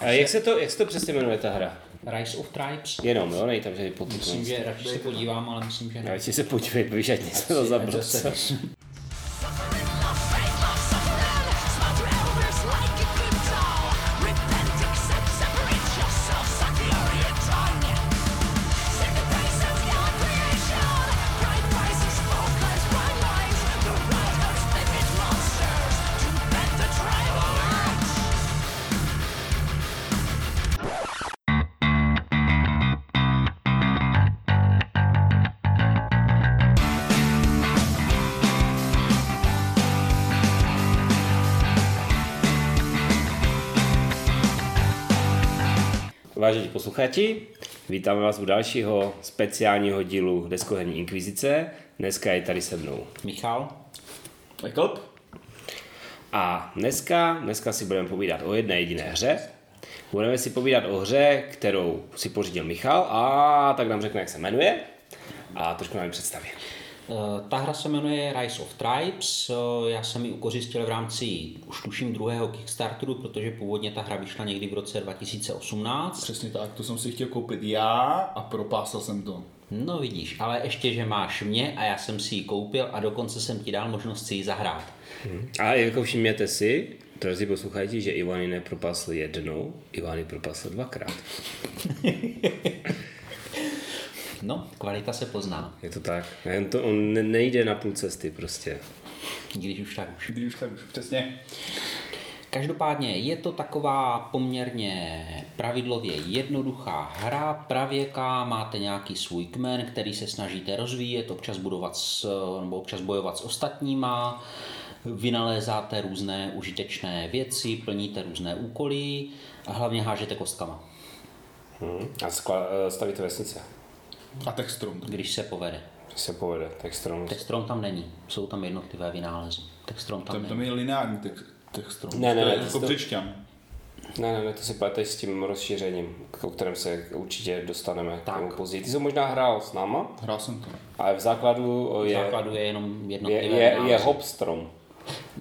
A jak se to, jak se to přesně jmenuje ta hra? Rise of Tribes. Jenom, jo, nej tam, že podtitul. Myslím, že radši se podívám, ale myslím, že ne. Radši se podívej, vyžadně se to za Vážení posluchači, vítáme vás u dalšího speciálního dílu Deskoherní inkvizice. Dneska je tady se mnou. Michal? Jakub? A dneska, dneska si budeme povídat o jedné jediné hře. Budeme si povídat o hře, kterou si pořídil Michal a tak nám řekne, jak se jmenuje a trošku nám ji představí. Eh, Ta hra se jmenuje Rise of Tribes. Eh, Já jsem ji ukořistil v rámci už tuším druhého Kickstarteru, protože původně ta hra vyšla někdy v roce 2018. Přesně tak, to jsem si chtěl koupit já a propásal jsem to. No vidíš, ale ještě, že máš mě a já jsem si ji koupil a dokonce jsem ti dal možnost si ji zahrát. A jako všimněte si, drazí posluchači, že Ivany nepropasl jednou, Ivany propasl dvakrát. No, kvalita se pozná. Je to tak. Jen to, on ne- nejde na půl cesty prostě. Když už tak už. Když už tak už, přesně. Každopádně je to taková poměrně pravidlově jednoduchá hra, pravěká, máte nějaký svůj kmen, který se snažíte rozvíjet, občas budovat s, nebo občas bojovat s ostatníma, vynalézáte různé užitečné věci, plníte různé úkoly a hlavně hážete kostkama, Hmm. A skla, eh, stavíte vesnice, A textrum. když se povede. když se povede, tak strom. Textrom tam není, jsou tam jednotlivé vynálezy. Textrom tam Tam, není. tam je lineární tex, textrum. Ne, ne, To je ne, Jako to-. Ne, ne, ne, to si pleteš s tím rozšířením, o kterém se určitě dostaneme Tak. k tomu později. Ty jsi možná hrál s náma, Hrál jsem to. ale v základu V je, základu je jenom je, jednotlivé je, je vynálezy. hop strom.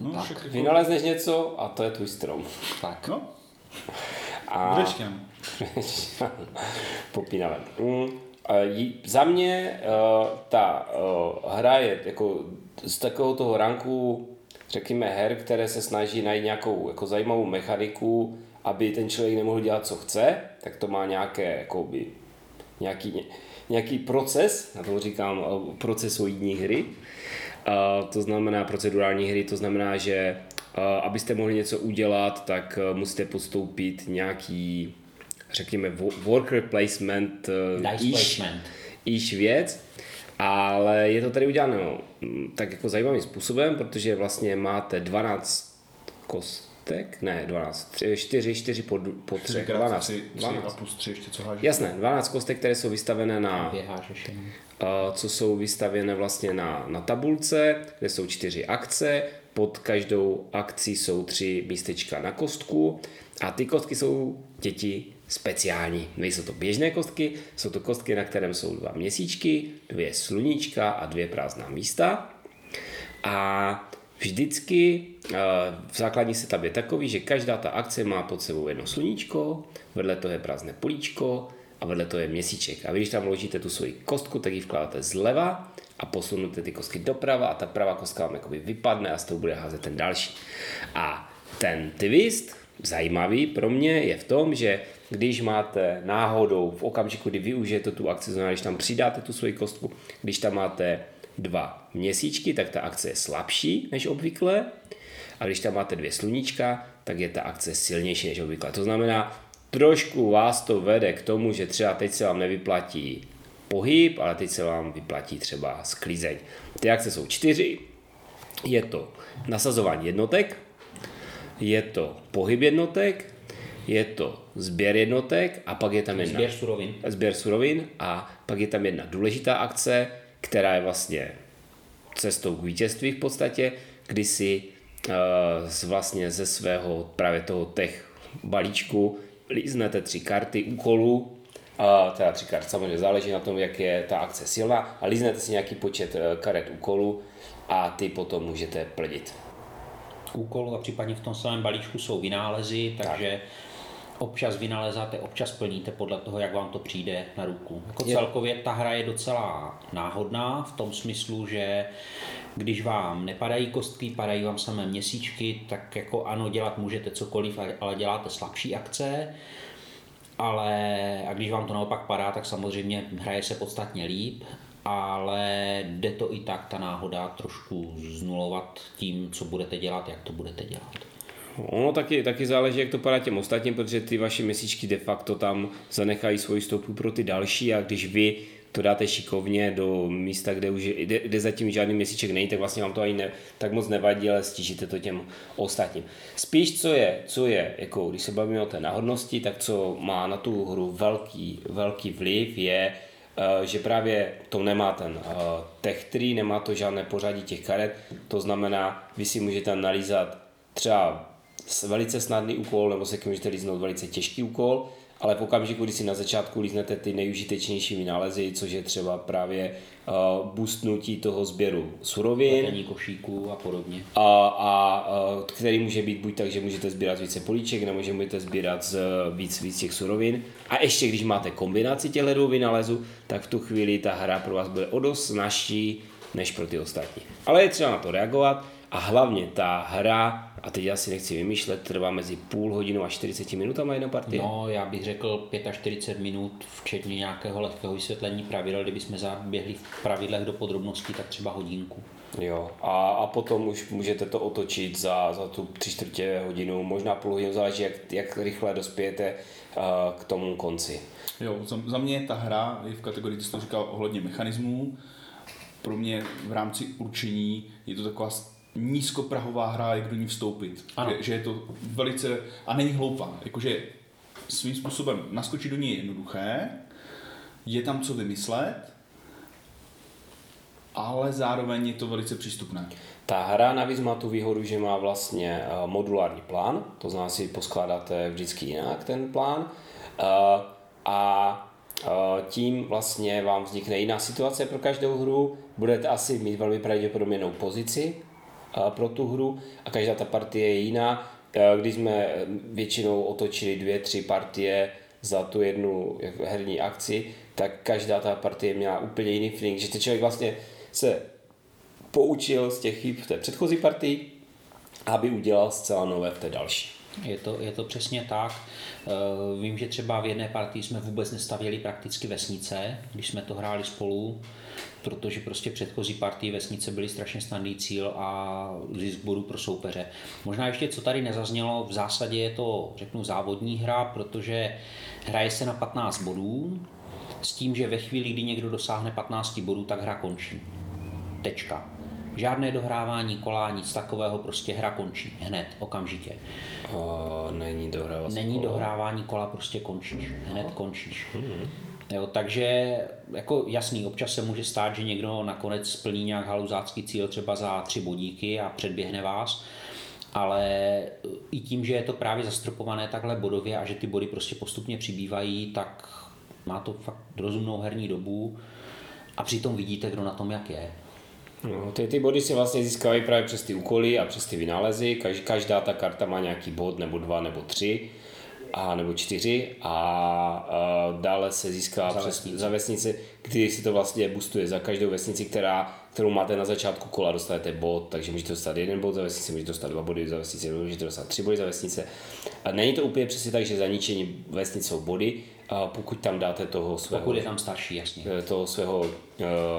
No, Tak. však jako, Vynalezneš něco a to je tvůj strom. Tak. no, A. Mm, jí- za mě uh, ta uh, hra je jako z takového toho ranku, řekněme, her, které se snaží najít nějakou jako zajímavou mechaniku, aby ten člověk nemohl dělat, co chce, tak to má nějaké, jakoby, nějaký, ně- nějaký proces, na to říkám uh, procesoidní hry, to znamená procedurální hry, to znamená, že abyste mohli něco udělat, tak musíte postoupit nějaký, řekněme, wo- worker placement, uh, Dice placement. iž věc, ale je to tady uděláno tak jako zajímavým způsobem, protože vlastně máte 12 kostek, ne 12, 4, 4 po, po 3, 12, 3, 3 a 12. plus 3 ještě co hážeš. Jasné, 12 kostek, které jsou vystavené na, ještě. a co jsou vystavěné vlastně na, na tabulce, kde jsou čtyři akce, pod každou akcí jsou tři místečka na kostku a ty kostky jsou děti speciální. Nejsou to běžné kostky, jsou to kostky, na kterém jsou dva měsíčky, dvě sluníčka a dvě prázdná místa. A vždycky eh, v základní setup je takový, že každá ta akce má pod sebou jedno sluníčko, vedle toho je prázdné políčko a vedle toho je měsíček. A vy, když tam vložíte tu svoji kostku, tak ji vkládáte zleva a posunete ty kostky doprava a ta pravá kostka vám jakoby vypadne a z toho bude házet ten další. A ten twist, zajímavý pro mě, je v tom, že když máte náhodou v okamžiku, kdy využijete tu akci, znamená, když tam přidáte tu svoji kostku, když tam máte dva měsíčky, tak ta akce je slabší než obvykle. A když tam máte dvě sluníčka, tak je ta akce silnější než obvykle. To znamená, trošku vás to vede k tomu, že třeba teď se vám nevyplatí pohyb, ale teď se vám vyplatí třeba sklízeň. Ty akce jsou čtyři. Je to nasazování jednotek, je to pohyb jednotek, je to sběr jednotek a pak je tam jedna Sběr surovin. sběr surovin a pak je tam jedna důležitá akce, která je vlastně cestou k vítězství v podstatě, kdy si uh, z vlastně ze svého právě toho tech balíčku líznete tři karty úkolů, a teda tři karty, samozřejmě záleží na tom, jak je ta akce silná a líznete si nějaký počet eh, karet úkolů a ty potom můžete plnit. úkolů a případně v tom samém balíčku jsou vynálezy, takže občas vynalezáte, občas plníte podle toho, jak vám to přijde na ruku. Jako celkově ta hra je docela náhodná v tom smyslu, že když vám nepadají kostky, padají vám samé měsíčky, tak jako ano, dělat můžete cokoliv, ale děláte slabší akce. Ale a když vám to naopak padá, tak samozřejmě hraje se podstatně líp, ale jde to i tak, ta náhoda, trošku znulovat tím, co budete dělat, jak to budete dělat. Ono taky, taky záleží, jak to padá těm ostatním, protože ty vaše měsíčky de facto tam zanechají svoji stopu pro ty další a když vy to dáte šikovně do místa, kde, už kde, kde zatím žádný měsíček není, tak vlastně vám to ani ne, tak moc nevadí, ale stížíte to těm ostatním. Spíš, co je, co je, jako když se bavíme o té náhodnosti, tak co má na tu hru velký, velký vliv, je, uh, že právě to nemá ten uh, tech tree, nemá to žádné pořadí těch karet, to znamená, vy si můžete analýzovat třeba velice snadný úkol, nebo se můžete líznout velice těžký úkol, ale v okamžiku, kdy si na začátku líznete ty nejužitečnější vynálezy, což je třeba právě uh, boostnutí toho sběru surovin. Pletení košíků a podobně. A, a uh, který může být buď tak, že můžete sbírat více políček, nebo že můžete sbírat z, víc, víc těch surovin. A ještě když máte kombinaci těchto dvou vynálezů, tak v tu chvíli ta hra pro vás bude o dost snažší než pro ty ostatní. Ale je třeba na to reagovat a hlavně ta hra a teď já si nechci vymýšlet, trvá mezi půl hodinou a 40 minutama jedna partie? No, já bych řekl 45 minut, včetně nějakého lehkého vysvětlení pravidel, kdyby jsme zaběhli v pravidlech do podrobností, tak třeba hodinku. Jo, a, a potom už můžete to otočit za, za tu tři čtvrtě hodinu, možná půl hodinu, záleží, jak, jak rychle dospějete uh, k tomu konci. Jo, za, za mě ta hra je v kategorii, ty jsi to říkal, ohledně mechanismů. Pro mě v rámci určení je to taková nízkoprahová hra, jak do ní vstoupit. Že, že, je to velice, a není hloupá, jakože svým způsobem naskočit do ní je jednoduché, je tam co vymyslet, ale zároveň je to velice přístupné. Ta hra navíc má tu výhodu, že má vlastně eh, modulární plán, to znamená si poskládáte vždycky jinak ten plán eh, a eh, tím vlastně vám vznikne jiná situace pro každou hru, budete asi mít velmi pravděpodobně jinou pozici, pro tu hru a každá ta partie je jiná. Když jsme většinou otočili dvě, tři partie za tu jednu herní akci, tak každá ta partie měla úplně jiný feeling, že ten člověk vlastně se poučil z těch chyb v té předchozí partii, aby udělal zcela nové v té další. Je to, je to přesně tak. Eh, vím, že třeba v jedné partii jsme vůbec nestavěli prakticky vesnice, když jsme to hráli spolu protože prostě předchozí partii vesnice byly strašně snadný cíl a zisk bodů pro soupeře. Možná ještě, co tady nezaznělo, v zásadě je to, řeknu, závodní hra, protože hraje se na 15 bodů, s tím, že ve chvíli, kdy někdo dosáhne 15 bodů, tak hra končí. Tečka. Žádné dohrávání kola, nic takového, prostě hra končí hned, okamžitě. O, není dohrávání Není kola. dohrávání kola, prostě končíš. Hned končíš. Hmm. Jo, takže jako jasný, občas se může stát, že někdo nakonec splní nějak haluzácký cíl třeba za tři bodíky a předběhne vás, ale i tím, že je to právě zastropované takhle bodově a že ty body prostě postupně přibývají, tak má to fakt rozumnou herní dobu a přitom vidíte, kdo na tom jak je. No, ty, ty body se vlastně získávají právě přes ty úkoly a přes ty vynálezy. Každá ta karta má nějaký bod nebo dva nebo tři a nebo čtyři a, a dále se získá za, přes, vesnici. za vesnici, kdy si to vlastně boostuje za každou vesnici, která, kterou máte na začátku kola, dostanete bod, takže můžete dostat jeden bod za vesnici, můžete dostat dva body za vesnici, můžete dostat tři body za vesnice. A není to úplně přesně tak, že za ničení vesnic jsou body, a pokud tam dáte toho svého... Pokud je tam starší, jasně. Eh, toho svého uh,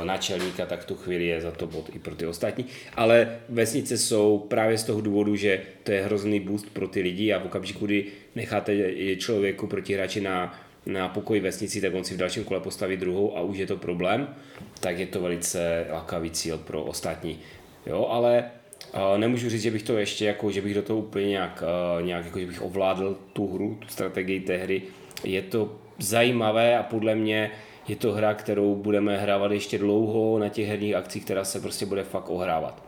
náčelníka, tak v tu chvíli je za to bod i pro ty ostatní. Ale vesnice jsou právě z toho důvodu, že to je hrozný boost pro ty lidi a v okamžiku, kdy necháte člověku proti hráči na, na pokoji vesnici, tak on si v dalším kole postaví druhou a už je to problém, tak je to velice lákavý cíl pro ostatní. Jo, ale Uh, nemůžu říct, že bych to ještě jako, že bych do toho úplně nějak, uh, nějak jako, že bych ovládl tu hru, tu strategii té hry, je to zajímavé a podle mě je to hra, kterou budeme hrávat ještě dlouho na těch herních akcích, která se prostě bude fakt ohrávat.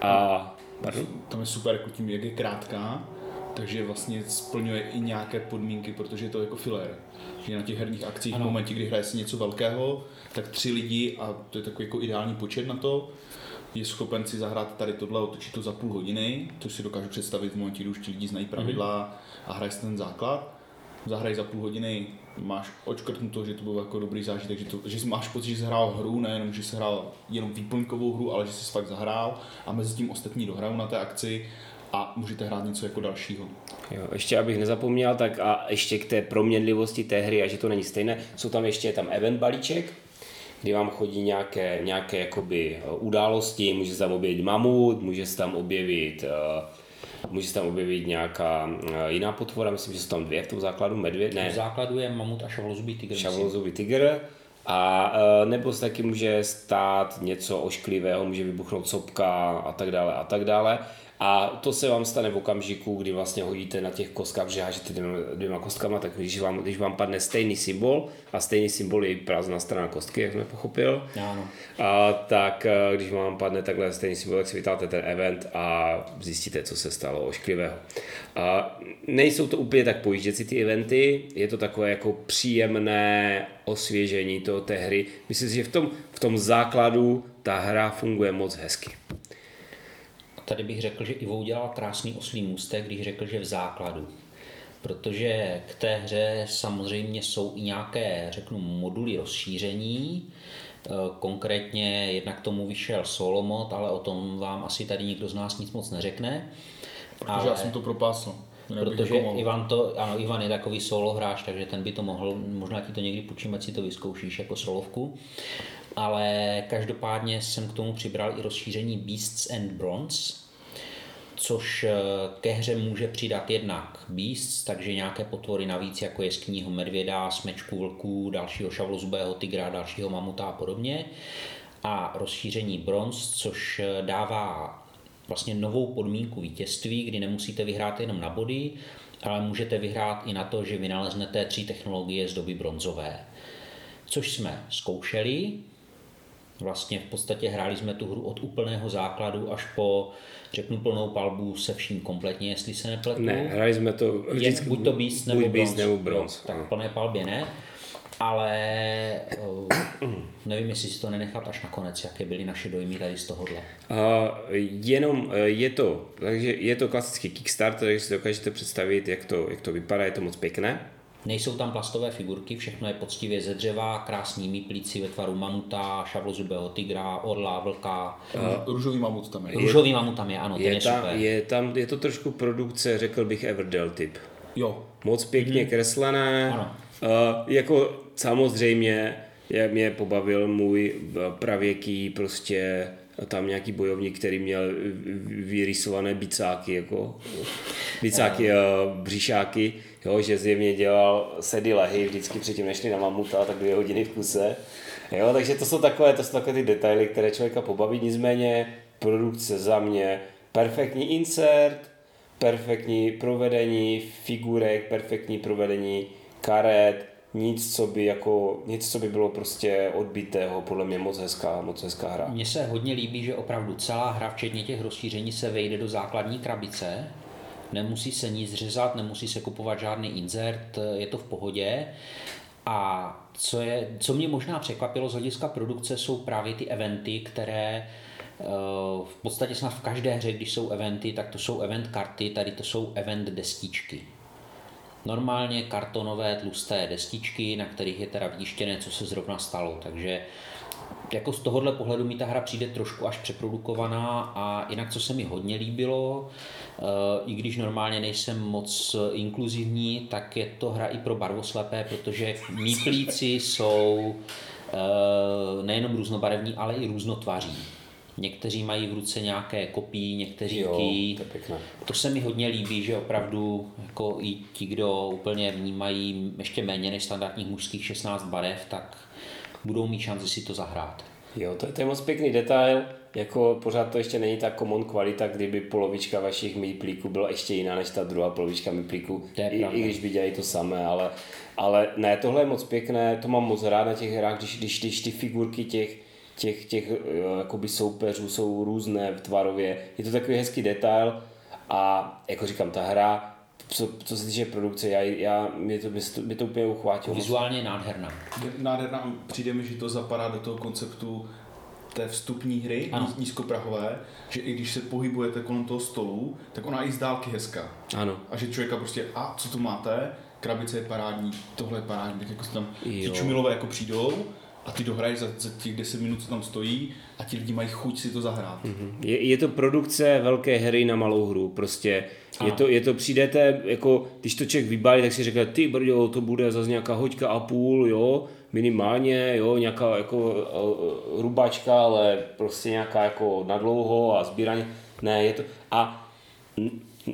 A, pardon? Tam je super jako tím, jak je krátká, takže vlastně splňuje i nějaké podmínky, protože je to jako filér. Že na těch herních akcích ano. v momentě, kdy hraje se něco velkého, tak tři lidi, a to je takový jako ideální počet na to, je schopen si zahrát tady tohle, otočit to za půl hodiny, což si dokážu představit v momentě, kdy už ti lidi znají pravidla mm. a hraje se ten základ zahraj za půl hodiny, máš očkrtnuto, že to bylo jako dobrý zážitek, že, to, že máš pocit, že jsi hrál hru, nejenom, že jsi hrál jenom výplňkovou hru, ale že jsi fakt zahrál a mezi tím ostatní dohrajou na té akci a můžete hrát něco jako dalšího. Jo, ještě abych nezapomněl, tak a ještě k té proměnlivosti té hry a že to není stejné, jsou tam ještě tam event balíček, kdy vám chodí nějaké, nějaké jakoby události, může se tam objevit mamut, může se tam objevit uh, Může se tam objevit nějaká eh, jiná potvora, myslím, že jsou tam dvě v tom základu, medvěd, ne. V základu je mamut a šavlozubý tygr. Šavlozubý tygr. A eh, nebo se taky může stát něco ošklivého, může vybuchnout sopka a tak dále a tak dále. A to se vám stane v okamžiku, kdy vlastně hodíte na těch kostkách, že hážete dvěma, dvěma kostkama, tak když vám, když vám padne stejný symbol, a stejný symbol je prázdná strana kostky, jak jsme pochopil, ano. A, tak eh, když vám padne takhle stejný symbol, tak si vytáte ten event a zjistíte, co se stalo ošklivého. A nejsou to úplně tak pojížděci ty eventy, je to takové jako příjemné osvěžení toho té hry. Myslím si, že v tom, v tom základu ta hra funguje moc hezky. Tady bych řekl, že Ivo udělal krásný oslý můstek, když řekl, že v základu. Protože k té hře samozřejmě jsou i nějaké, řeknu, moduly rozšíření. E, konkrétně jednak tomu vyšel solo mod, ale o tom vám asi tady nikdo z nás nic moc neřekne. Protože ale... já jsem to propásl. Protože jako Ivan, to, ano, Ivan je takový solo hráč, takže ten by to mohl, možná ti to někdy půjčím, ať si to vyzkoušíš jako solovku ale každopádně jsem k tomu přibral i rozšíření Beasts and Bronze, což eh, ke hře může přidat jednak Beasts, takže nějaké potvory navíc, jako je skního medvěda, smečku vlků, dalšího šavlozubého tygra, dalšího mamuta a podobně. A rozšíření Bronze, což eh, dává vlastně novou podmínku vítězství, kdy nemusíte vyhrát jenom na body, ale můžete vyhrát i na to, že vynaleznete tři technologie z doby bronzové. Což jsme zkoušeli, Vlastně v podstatě hráli jsme tu hru od úplného základu až po, řeknu, plnou palbu se vším kompletně, jestli se nepletu. Ne, hráli jsme to vždycky, je, buď to Beast nebo buď Beast nebo bronze. Tak v plné palbě ne. Ale uh, nevím, jestli si to nenechat až nakonec, jaké byly naše dojmy tady z tohohle. Uh, jenom e, je to, takže je to klasický Kickstarter, takže si dokážete představit, jak to, jak to vypadá, je to moc pěkné. Nejsou tam plastové figurky, všechno je poctivě ze dřeva, krásnými plíci ve tvaru mamuta, šavlozubého tygra, orla, vlka. Uh, růžový mamut tam je. Růžový mamut tam je, ano, je, je tam, super. Je, tam, je to trošku produkce, řekl bych, Everdell typ. Jo. Moc pěkně hmm. kreslené. Ano. Uh, jako samozřejmě je, mě pobavil můj pravěký prostě tam nějaký bojovník, který měl vyrysované bicáky, jako bicáky a břišáky, jo, že zjevně dělal sedy lehy vždycky předtím, než na mamuta, tak dvě hodiny v kuse. Jo, takže to jsou takové, to jsou takové ty detaily, které člověka pobaví, nicméně produkce za mě, perfektní insert, perfektní provedení figurek, perfektní provedení karet, nic, co by jako, nic, co by bylo prostě odbitého, podle mě moc hezká, moc hezká hra. Mně se hodně líbí, že opravdu celá hra, včetně těch rozšíření, se vejde do základní krabice, nemusí se nic řezat, nemusí se kupovat žádný insert, je to v pohodě. A co, je, co mě možná překvapilo z hlediska produkce, jsou právě ty eventy, které eh, v podstatě snad v každé hře, když jsou eventy, tak to jsou event karty, tady to jsou event destičky. Normálně kartonové tlusté destičky, na kterých je teda vtištěné, co se zrovna stalo. Takže jako z tohohle pohledu mi ta hra přijde trošku až přeprodukovaná a jinak, co se mi hodně líbilo, eh, i když normálně nejsem moc inkluzivní, tak je to hra i pro barvoslepé, protože míplíci jsou eh, nejenom různobarevní, ale i různotvaří. Někteří mají v ruce nějaké kopí, někteří jo, ký. To, to se mi hodně líbí, že opravdu jako i ti, kdo úplně vnímají ještě méně než standardních mužských 16 barev, tak budou mít šanci si to zahrát. Jo, to, to je moc pěkný detail, jako pořád to ještě není ta common kvalita, kdyby polovička vašich míplíků byla ještě jiná než ta druhá polovička míplíků, I, i když by dělali to samé, ale, ale ne, tohle je moc pěkné, to mám moc rád na těch hrách, když, když, když ty figurky těch, těch, těch eh, jakoby soupeřů jsou různé v tvarově, je to takový hezký detail a jako říkám, ta hra co, co se týče produkce, já, já, mě, to, mě, to, mě to úplně uchvátilo. Vizuálně nádherná. Nádherná, přijde mi, že to zapadá do toho konceptu té vstupní hry, ano. nízkoprahové, že i když se pohybujete kolem toho stolu, tak ona i z dálky hezká. Ano. A že člověka prostě, a co tu máte, krabice je parádní, tohle je parádní, tak jako se tam ti čumilové jako přijdou a ty dohraješ za, za těch 10 minut, co tam stojí a ti lidi mají chuť si to zahrát. Mm-hmm. Je, je to produkce velké hry na malou hru, prostě je to, je to, přijdete, jako když to člověk vybalí, tak si řekne, ty brďo, to bude zase nějaká hoďka a půl, jo, minimálně, jo, nějaká jako rubačka, ale prostě nějaká jako nadlouho a sbírání, ne, je to, a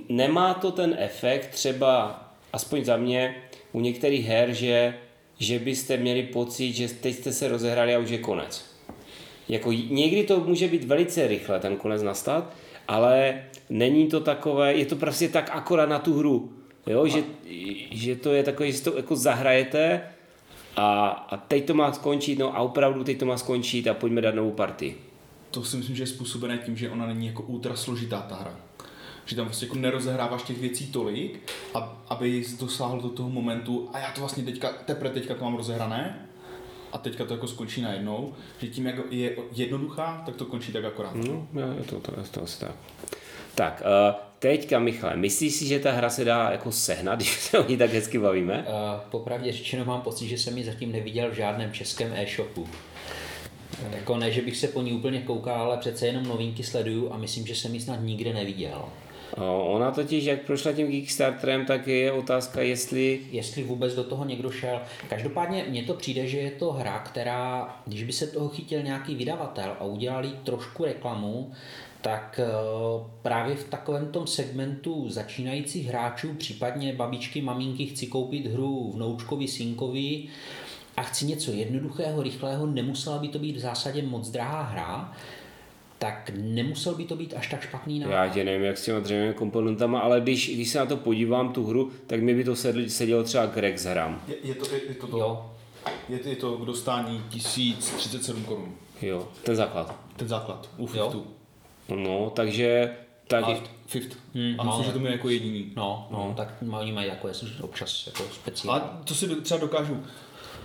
nemá to ten efekt třeba, aspoň za mě, u některých her, že že byste měli pocit, že teď jste se rozehrali a už je konec. Jako někdy to může být velice rychle, ten konec nastat, ale není to takové, je to prostě tak akorát na tu hru, jo? Že, že to je takové, že si to jako zahrajete a, a teď to má skončit, no a opravdu teď to má skončit a pojďme dát novou partii. To si myslím, že je způsobené tím, že ona není jako ultra složitá ta hra že tam vlastně jako nerozehráváš těch věcí tolik, aby dosáhl do toho momentu a já to vlastně teďka, teprve teďka to mám rozehrané a teďka to jako skončí najednou, že tím, jak je jednoduchá, tak to končí tak akorát. No, je to, to, to, to asi tak. Tak, uh, teďka Michale, myslíš si, že ta hra se dá jako sehnat, když se o ní tak hezky bavíme? Uh, popravdě řečeno mám pocit, že jsem ji zatím neviděl v žádném českém e-shopu. Jako ne, že bych se po ní úplně koukal, ale přece jenom novinky sleduju a myslím, že jsem ji snad nikde neviděl. Ona totiž, jak prošla tím Kickstarterem, tak je otázka, jestli... Jestli vůbec do toho někdo šel. Každopádně mně to přijde, že je to hra, která, když by se toho chytil nějaký vydavatel a udělali trošku reklamu, tak eh, právě v takovém tom segmentu začínajících hráčů, případně babičky, maminky, chci koupit hru vnoučkovi, synkovi a chci něco jednoduchého, rychlého, nemusela by to být v zásadě moc drahá hra, tak nemusel by to být až tak špatný nápad. Já tě nevím, jak s těma dřevěnými komponentama, ale když, když se na to podívám, tu hru, tak mi by to sedl, sedělo třeba k Rex hrám. Je, je, to, je, je to to? Jo. Je, je to k dostání 1037 korun. Jo, ten základ. Ten základ, u Fiftu. No, takže... Tak... Fifth. Hmm, a myslím, že to je jako jediný. No, no, no. tak oni mají jako jestli občas jako speciální. A to si třeba dokážu.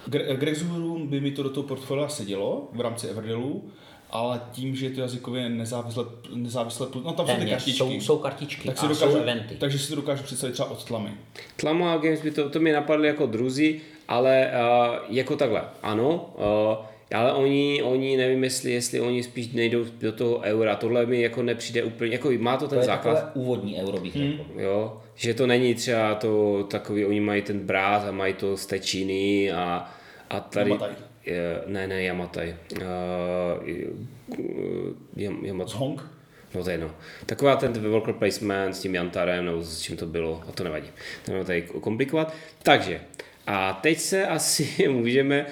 Greg by mi to do toho portfolia sedělo v rámci Everdelu, ale tím, že je to jazykově nezávisle, nezávisle no tam Téměř, jsou ty kartičky. Jsou, jsou kartičky tak si a dokážu, jsou eventy. Takže si to dokážu představit třeba od tlamy. Tlama Games by to, to mi napadly jako druzí, ale uh, jako takhle, ano, uh, ale oni, oni nevím, jestli, jestli oni spíš nejdou do toho eura. Tohle mi jako nepřijde úplně, jako má to ten to je základ. úvodní euro bych hmm. řekl. Jo, že to není třeba to takový, oni mají ten brát a mají to z a, a tady... Ne, ne, Yamatai. Uh, Yamatai. Hong? No to je jedno. Taková ten worker placement s tím Jantarem, nebo s čím to bylo, a to nevadí. To nevadí tady komplikovat. Takže, a teď se asi můžeme...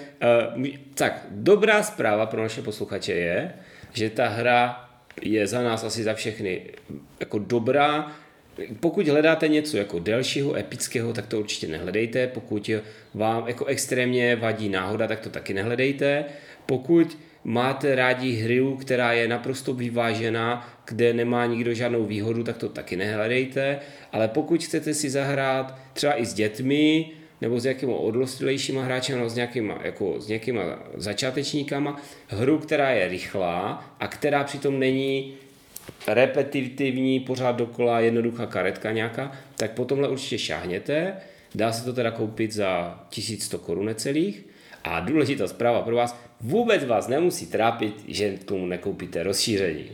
Uh, tak, dobrá zpráva pro naše posluchače je, že ta hra je za nás asi za všechny jako dobrá, pokud hledáte něco jako delšího, epického, tak to určitě nehledejte. Pokud vám jako extrémně vadí náhoda, tak to taky nehledejte. Pokud máte rádi hru, která je naprosto vyvážená, kde nemá nikdo žádnou výhodu, tak to taky nehledejte. Ale pokud chcete si zahrát třeba i s dětmi, nebo s nějakými odlostilejšíma hráči, nebo s nějakýma, jako, s nějakýma začátečníkama, hru, která je rychlá a která přitom není repetitivní, pořád dokola jednoduchá karetka nějaká, tak po tomhle určitě šáhněte. Dá se to teda koupit za 1100 korun necelých. A důležitá zpráva pro vás, vůbec vás nemusí trápit, že k tomu nekoupíte rozšíření.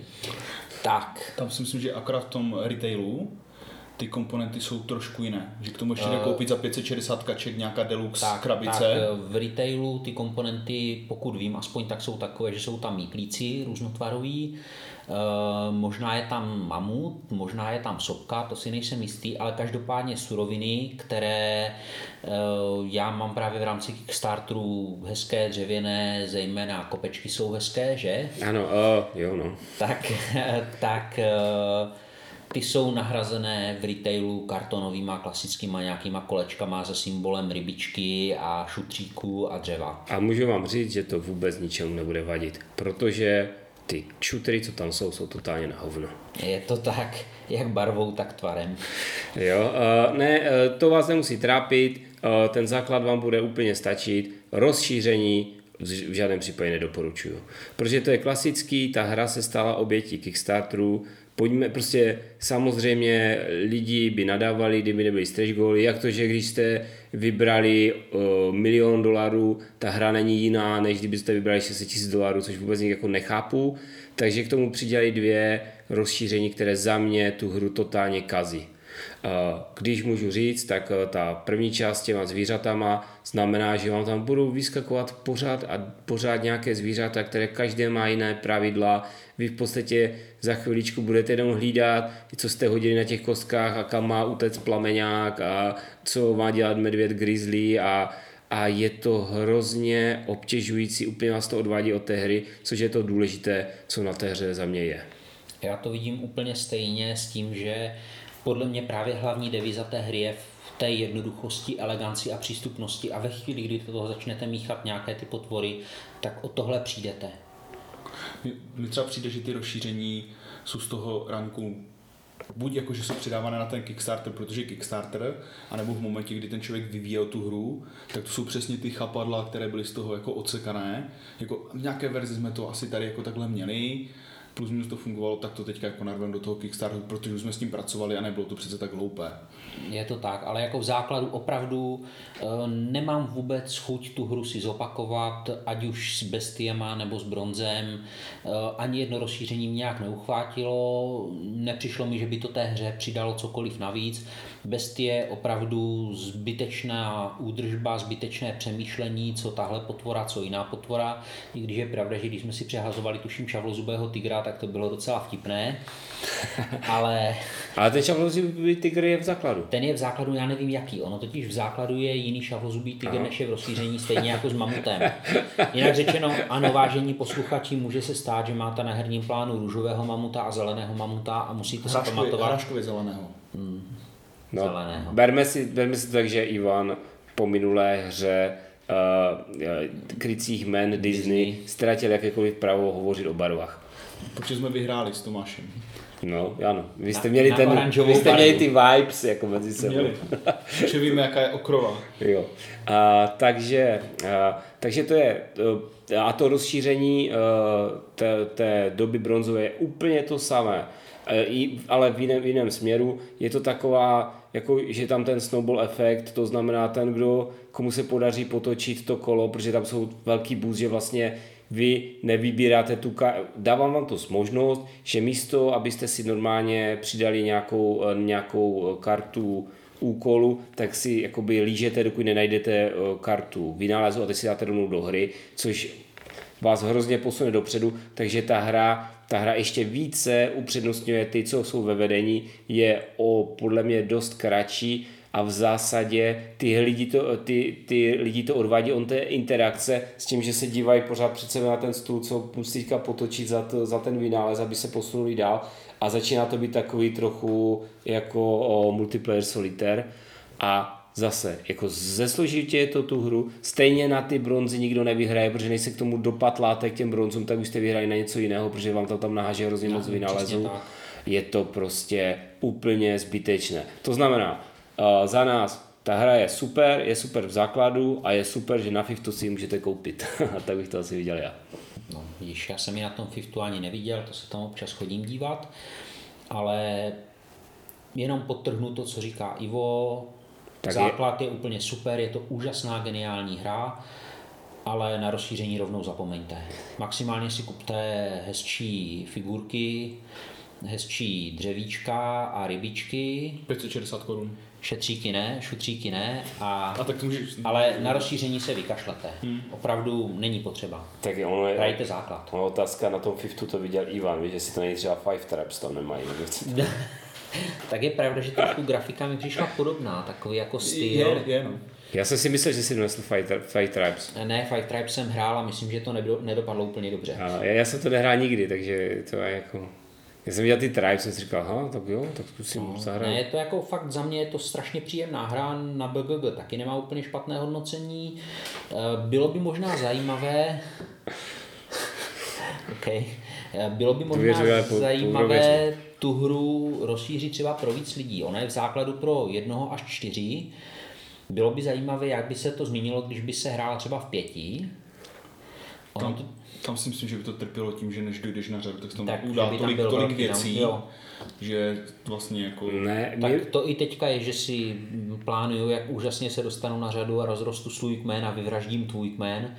Tak. Tam si myslím, že akorát v tom retailu ty komponenty jsou trošku jiné. Že k tomu ještě uh, koupit za 560 kaček nějaká deluxe tak, krabice. Tak, eh, v retailu ty komponenty, pokud vím, aspoň tak jsou takové, že jsou tam míklíci různotvarový, Eh, možná je tam mamut, možná je tam sopka, to si nejsem jistý, ale každopádně suroviny, které eh, já mám právě v rámci Kickstarteru hezké, dřevěné, zejména kopečky jsou hezké, že? Ano, uh, jo no. Tak, tak ty jsou nahrazené v retailu kartonovýma klasickýma nějakýma kolečkama se symbolem rybičky a šutříků a dřeva. A můžu vám říct, že to vůbec ničemu nebude vadit, protože ty šutery, co tam jsou, jsou totálně na hovno. Je to tak, jak barvou, tak tvarem. Jo, uh, ne, uh, to vás nemusí trápit, uh, ten základ vám bude úplně stačit, rozšíření v žádném případě nedoporučuju. Protože to je klasický, ta hra se stala obětí Kickstarteru, pojďme, prostě samozřejmě lidi by nadávali, kdyby nebyly stretch goaly, jak to, že když jste vybrali uh, milion dolarů, ta hra není jiná, než kdybyste vybrali 600 tisíc dolarů, což vůbec jako nechápu, takže k tomu přidělali dvě rozšíření, které za mě tu hru totálně kazí. Když můžu říct, tak eh, ta první část s těma zvířatama znamená, že vám tam budou vyskakovat pořád a pořád nějaké zvířata, které každé má jiné pravidla. Vy v podstatě za chviličku budete jenom hlídat, co jste hodili na těch kostkách a kam má utec plameňák a co má dělat medvěd grizzly a, a je to hrozně obtěžující, úplně vás to odvádí od té hry, což je to důležité, co na té hře za mě je. Já to vidím úplně stejně s tím, že podle mě právě hlavní deviza té hry je v té jednoduchosti, eleganci a přístupnosti a ve chvíli, kdy do toho začnete míchat nějaké ty potvory, tak o tohle přijdete. Mně třeba přijde, že ty rozšíření jsou z toho ranku buď jako, že jsou přidávané na ten Kickstarter, protože Kickstarter, anebo v momentě, kdy ten člověk vyvíjel tu hru, tak to jsou přesně ty chapadla, které byly z toho jako odsekané. Jako v nějaké verzi jsme to asi tady jako takhle měli, plus minus to fungovalo, tak to teďka jako narvem do toho Kickstarteru, protože už jsme s tím pracovali a nebylo to přece tak hloupé. Je to tak, ale jako v základu opravdu e, nemám vůbec chuť tu hru si zopakovat, ať už s bestiema nebo s bronzem. E, ani jedno rozšíření mě nějak neuchvátilo, nepřišlo mi, že by to té hře přidalo cokoliv navíc. Bestie opravdu zbytečná údržba, zbytečné přemýšlení, co tahle potvora, co jiná potvora. I když je pravda, že když jsme si přehazovali tuším šavlozubého tygra, tak to bylo docela vtipné. Ale... Ale ten šavlozubý tygr je v základu. Ten je v základu, já nevím jaký. Ono totiž v základu je jiný šavlozubý tygr, než je v rozšíření, stejně jako s mamutem. Jinak řečeno, ano, vážení posluchači, může se stát, že máte na herním plánu růžového mamuta a zeleného mamuta a musíte se pamatovat. Hraškově zeleného. No, zeleného. Berme si, berme si tak, že Ivan po minulé hře uh, krycích men Disney, Disney ztratil jakékoliv právo hovořit o barvách. Protože jsme vyhráli s Tomášem. No, ano. Vy jste měli, na ten, vy jste měli ty vibes jako mezi sebou. Měli. Že víme, jaká je okrova. jo. A, takže, a, takže to je, a to rozšíření a, té, té doby bronzové je úplně to samé. I, ale v jiném, v jiném směru je to taková, jako, že tam ten snowball efekt, to znamená ten, kdo, komu se podaří potočit to kolo, protože tam jsou velký boost, že vlastně vy nevybíráte tu, dávám vám to možnost, že místo, abyste si normálně přidali nějakou, eh, nějakou eh, kartu úkolu, tak si jakoby lížete, dokud nenajdete eh, kartu vynálezu a teď si dáte rovnou do hry, což vás hrozně posune dopředu, takže ta hra, ta hra ještě více upřednostňuje ty, co jsou ve vedení, je o podle mě dost kratší a v zásadě ty lidi to, ty, ty lidi to odvádí on té interakce s tím, že se dívají pořád před sebe na ten stůl, co musí teďka potočit za, to, za ten vynález, aby se posunuli dál. A začíná to být takový trochu jako o multiplayer solitér a zase, jako ze složitě je to tu hru, stejně na ty bronzy nikdo nevyhraje, protože než se k tomu dopatláte k těm bronzům, tak už jste vyhrají na něco jiného, protože vám to tam naháže hrozně moc vynálezů. Je to prostě úplně zbytečné. To znamená, Uh, za nás ta hra je super, je super v základu a je super, že na Fiftu si ji můžete koupit. tak bych to asi viděl já. No, vidíš, já jsem ji na tom Fiftu ani neviděl, to se tam občas chodím dívat, ale jenom podtrhnu to, co říká Ivo. Tak Základ je... je úplně super, je to úžasná, geniální hra, ale na rozšíření rovnou zapomeňte. Maximálně si kupte hezčí figurky, hezčí dřevíčka a rybičky. 560 korun šetříky ne, šutříky ne, a, a tak to můžeš... ale na rozšíření se vykašlete. Hmm. Opravdu není potřeba. Tak je, ono je, Hrajte základ. Ono otázka na tom Fiftu to viděl Ivan, víš, že si to není třeba Five Traps tam nemají. tak je pravda, že trošku grafika mi přišla podobná, takový jako styl. Je, je, no. Já jsem si myslel, že si donesl Five, Five Tribes. Ne, Five Tribes jsem hrál a myslím, že to nedopadlo úplně dobře. A já, já jsem to nehrál nikdy, takže to je jako... Já jsem viděl ty Tribes, jsem si říkal, aha, tak jo, tak zkusím no, zahrát. Ne, je to jako fakt za mě je to strašně příjemná hra na BGG, taky nemá úplně špatné hodnocení. Eh, bylo by možná zajímavé, okay. Eh, bylo by možná zajímavé tu hru rozšířit třeba pro víc lidí. Ona je v základu pro jednoho až čtyři. Bylo by zajímavé, jak by se to změnilo, když by se hrála třeba v pěti Tam, tam si myslím, že by to trpělo tím, že než dojdeš na řadu, tak se tam Tak, udá by tam tolik, byl tolik velký věcí, down- jo. že vlastně jako... Ne, Tak my, to i teďka je, že si plánuju, jak úžasně se dostanu na řadu a rozrostu svůj kmen a vyvraždím tvůj kmen.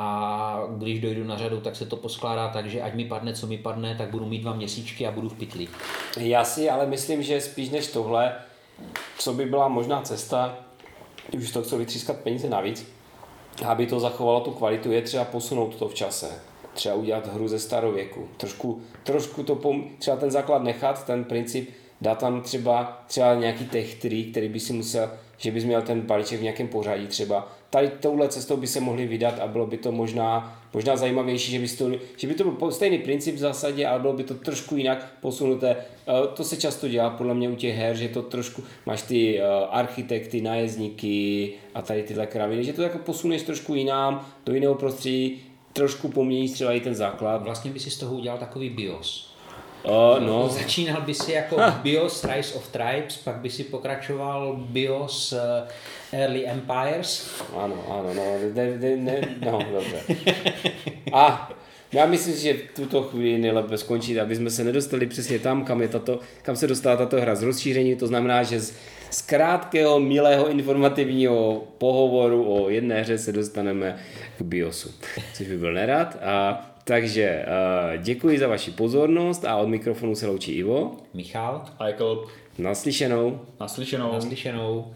A když dojdu na řadu, tak se to poskládá tak, že ať mi padne, co mi padne, tak budu mít dva měsíčky a budu v pytli. já si ale myslím, že spíš než tohle, co by byla možná cesta, už to chce vytřískat peníze navíc, aby to zachovalo tu kvalitu, je třeba posunout to v čase. Třeba udělat hru ze starověku. Trošku, trošku to pom- třeba ten základ nechat, ten princip, dát tam třeba, třeba nějaký tech který by si musel, že bys měl ten balíček v nějakém pořadí třeba. Tady touhle cestou by se mohli vydat a bylo by to možná, možná zajímavější, že by, to, že by to byl stejný princip v zásadě, ale bylo by to trošku jinak posunuté. Eh, To se často dělá podle mě u těch her, že to trošku, máš ty eh, architekty, nájezdníky a tady tyhle kraviny, že to jako posuneš trošku jinam, do jiného prostředí, trošku poměníš třeba i ten základ. Vlastně by si z toho udělal takový BIOS. Uh, no, Začínal by si jako BIOS Rise of Tribes, pak by si pokračoval BIOS eh, Early Empires. ano, ano, no, ne, ne, ne, no, dobře. A já myslím, že v tuto chvíli nejlépe skončit, aby jsme se nedostali přesně tam, kam, je tato, kam se dostala tato hra z rozšíření. To znamená, že z, z krátkého, milého, informativního pohovoru o jedné hře se dostaneme k BIOSu, což by byl nerad. A, takže uh, děkuji za vaši pozornost a od mikrofonu se loučí Ivo. Michal, A jako Naslyšenou. naslyšenou. naslyšenou.